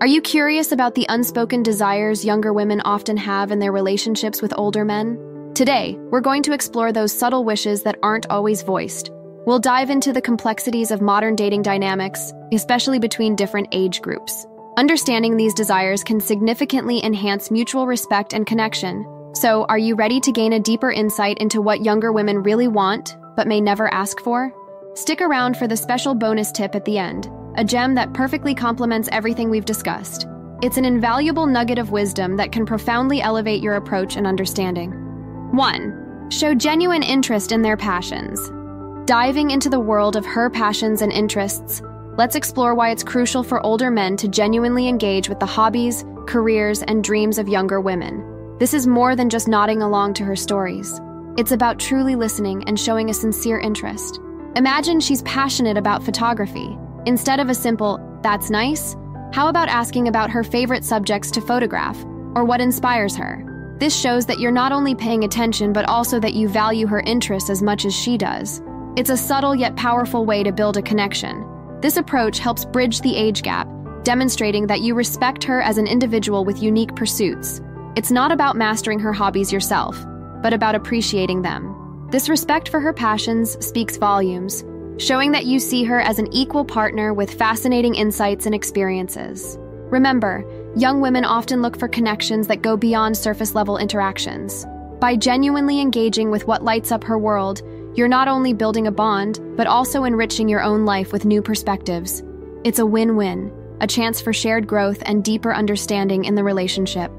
Are you curious about the unspoken desires younger women often have in their relationships with older men? Today, we're going to explore those subtle wishes that aren't always voiced. We'll dive into the complexities of modern dating dynamics, especially between different age groups. Understanding these desires can significantly enhance mutual respect and connection. So, are you ready to gain a deeper insight into what younger women really want, but may never ask for? Stick around for the special bonus tip at the end a gem that perfectly complements everything we've discussed. It's an invaluable nugget of wisdom that can profoundly elevate your approach and understanding. 1. Show genuine interest in their passions. Diving into the world of her passions and interests, let's explore why it's crucial for older men to genuinely engage with the hobbies, careers, and dreams of younger women. This is more than just nodding along to her stories. It's about truly listening and showing a sincere interest. Imagine she's passionate about photography Instead of a simple, that's nice, how about asking about her favorite subjects to photograph or what inspires her? This shows that you're not only paying attention, but also that you value her interests as much as she does. It's a subtle yet powerful way to build a connection. This approach helps bridge the age gap, demonstrating that you respect her as an individual with unique pursuits. It's not about mastering her hobbies yourself, but about appreciating them. This respect for her passions speaks volumes, showing that you see her as an equal partner with fascinating insights and experiences. Remember, young women often look for connections that go beyond surface level interactions. By genuinely engaging with what lights up her world, you're not only building a bond, but also enriching your own life with new perspectives. It's a win win, a chance for shared growth and deeper understanding in the relationship.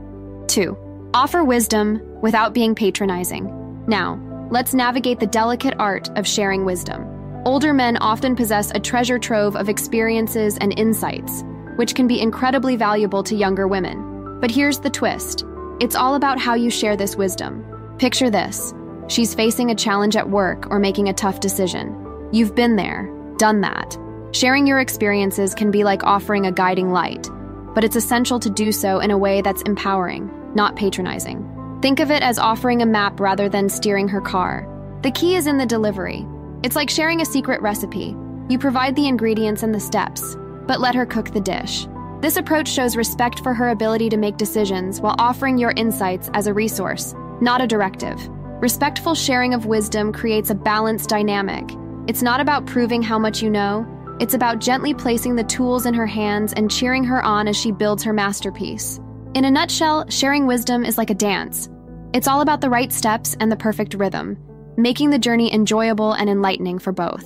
2. Offer wisdom without being patronizing. Now, let's navigate the delicate art of sharing wisdom. Older men often possess a treasure trove of experiences and insights, which can be incredibly valuable to younger women. But here's the twist it's all about how you share this wisdom. Picture this she's facing a challenge at work or making a tough decision. You've been there, done that. Sharing your experiences can be like offering a guiding light, but it's essential to do so in a way that's empowering, not patronizing. Think of it as offering a map rather than steering her car. The key is in the delivery. It's like sharing a secret recipe. You provide the ingredients and the steps, but let her cook the dish. This approach shows respect for her ability to make decisions while offering your insights as a resource, not a directive. Respectful sharing of wisdom creates a balanced dynamic. It's not about proving how much you know, it's about gently placing the tools in her hands and cheering her on as she builds her masterpiece. In a nutshell, sharing wisdom is like a dance. It's all about the right steps and the perfect rhythm making the journey enjoyable and enlightening for both.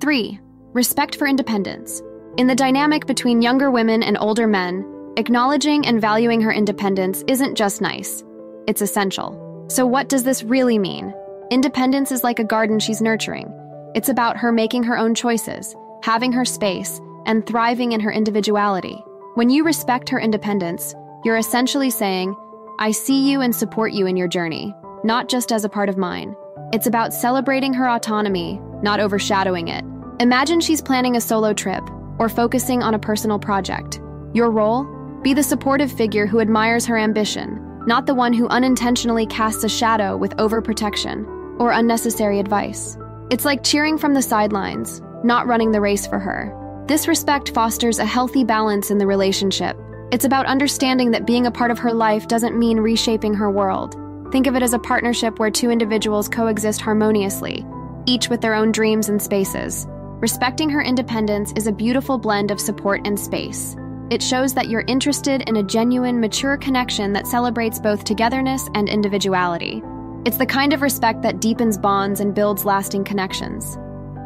3. Respect for independence. In the dynamic between younger women and older men, acknowledging and valuing her independence isn't just nice, it's essential. So, what does this really mean? Independence is like a garden she's nurturing. It's about her making her own choices, having her space, and thriving in her individuality. When you respect her independence, you're essentially saying, I see you and support you in your journey, not just as a part of mine. It's about celebrating her autonomy, not overshadowing it. Imagine she's planning a solo trip or focusing on a personal project. Your role? Be the supportive figure who admires her ambition, not the one who unintentionally casts a shadow with overprotection or unnecessary advice. It's like cheering from the sidelines, not running the race for her. This respect fosters a healthy balance in the relationship. It's about understanding that being a part of her life doesn't mean reshaping her world. Think of it as a partnership where two individuals coexist harmoniously, each with their own dreams and spaces. Respecting her independence is a beautiful blend of support and space. It shows that you're interested in a genuine, mature connection that celebrates both togetherness and individuality. It's the kind of respect that deepens bonds and builds lasting connections.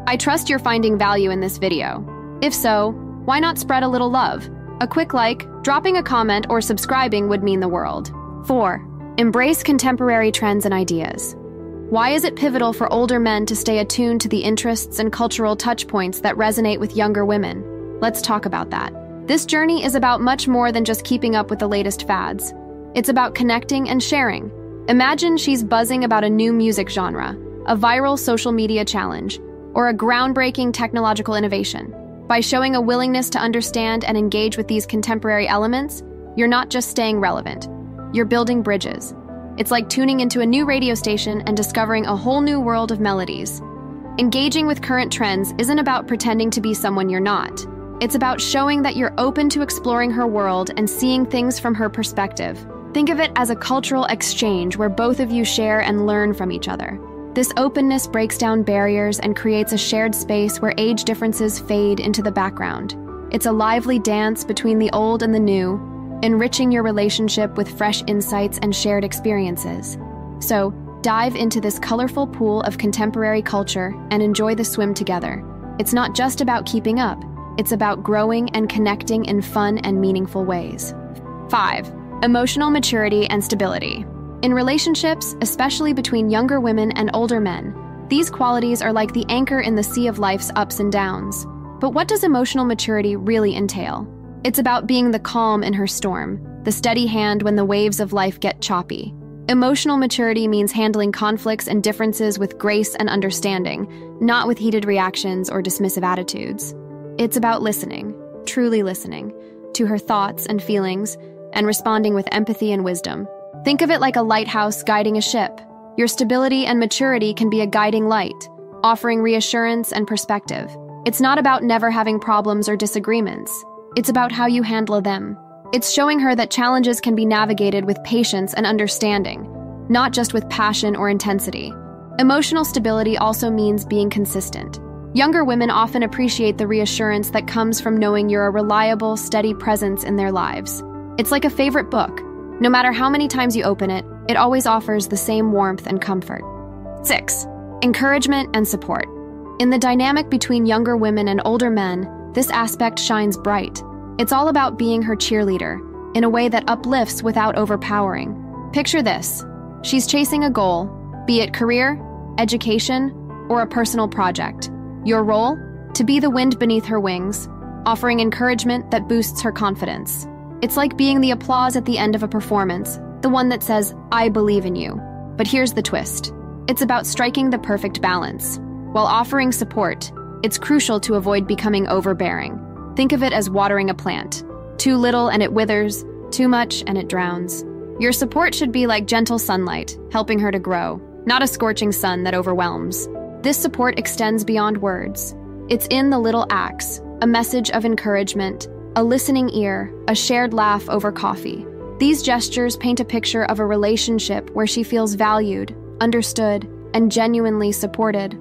I trust you're finding value in this video. If so, why not spread a little love? A quick like, dropping a comment, or subscribing would mean the world. 4. Embrace contemporary trends and ideas. Why is it pivotal for older men to stay attuned to the interests and cultural touchpoints that resonate with younger women? Let's talk about that. This journey is about much more than just keeping up with the latest fads. It's about connecting and sharing. Imagine she's buzzing about a new music genre, a viral social media challenge, or a groundbreaking technological innovation. By showing a willingness to understand and engage with these contemporary elements, you're not just staying relevant, you're building bridges. It's like tuning into a new radio station and discovering a whole new world of melodies. Engaging with current trends isn't about pretending to be someone you're not. It's about showing that you're open to exploring her world and seeing things from her perspective. Think of it as a cultural exchange where both of you share and learn from each other. This openness breaks down barriers and creates a shared space where age differences fade into the background. It's a lively dance between the old and the new, enriching your relationship with fresh insights and shared experiences. So, dive into this colorful pool of contemporary culture and enjoy the swim together. It's not just about keeping up, it's about growing and connecting in fun and meaningful ways. 5. Emotional maturity and stability. In relationships, especially between younger women and older men, these qualities are like the anchor in the sea of life's ups and downs. But what does emotional maturity really entail? It's about being the calm in her storm, the steady hand when the waves of life get choppy. Emotional maturity means handling conflicts and differences with grace and understanding, not with heated reactions or dismissive attitudes. It's about listening, truly listening, to her thoughts and feelings and responding with empathy and wisdom. Think of it like a lighthouse guiding a ship. Your stability and maturity can be a guiding light, offering reassurance and perspective. It's not about never having problems or disagreements. It's about how you handle them. It's showing her that challenges can be navigated with patience and understanding, not just with passion or intensity. Emotional stability also means being consistent. Younger women often appreciate the reassurance that comes from knowing you're a reliable, steady presence in their lives. It's like a favorite book. No matter how many times you open it, it always offers the same warmth and comfort. 6. Encouragement and support. In the dynamic between younger women and older men, this aspect shines bright. It's all about being her cheerleader, in a way that uplifts without overpowering. Picture this she's chasing a goal, be it career, education, or a personal project. Your role? To be the wind beneath her wings, offering encouragement that boosts her confidence. It's like being the applause at the end of a performance, the one that says, I believe in you. But here's the twist it's about striking the perfect balance. While offering support, it's crucial to avoid becoming overbearing. Think of it as watering a plant. Too little and it withers, too much and it drowns. Your support should be like gentle sunlight, helping her to grow, not a scorching sun that overwhelms. This support extends beyond words. It's in the little acts, a message of encouragement, a listening ear, a shared laugh over coffee. These gestures paint a picture of a relationship where she feels valued, understood, and genuinely supported.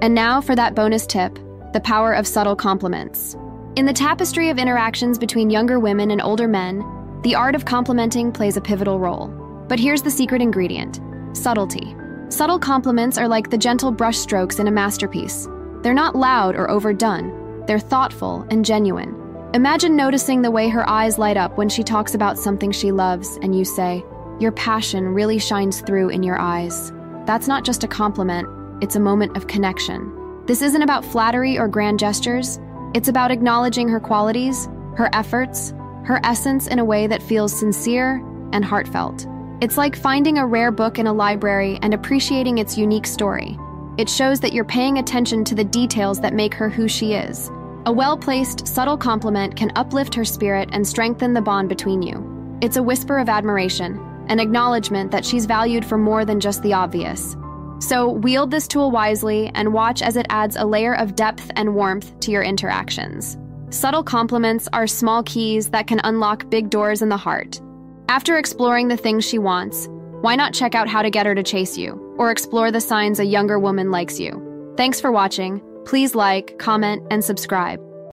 And now for that bonus tip the power of subtle compliments. In the tapestry of interactions between younger women and older men, the art of complimenting plays a pivotal role. But here's the secret ingredient subtlety. Subtle compliments are like the gentle brushstrokes in a masterpiece. They're not loud or overdone, they're thoughtful and genuine. Imagine noticing the way her eyes light up when she talks about something she loves, and you say, Your passion really shines through in your eyes. That's not just a compliment, it's a moment of connection. This isn't about flattery or grand gestures, it's about acknowledging her qualities, her efforts, her essence in a way that feels sincere and heartfelt. It's like finding a rare book in a library and appreciating its unique story. It shows that you're paying attention to the details that make her who she is a well placed, subtle compliment can uplift her spirit and strengthen the bond between you. It's a whisper of admiration, an acknowledgement that she's valued for more than just the obvious. So, wield this tool wisely and watch as it adds a layer of depth and warmth to your interactions. Subtle compliments are small keys that can unlock big doors in the heart. After exploring the things she wants, why not check out how to get her to chase you, or explore the signs a younger woman likes you? Thanks for watching. Please like, comment, and subscribe.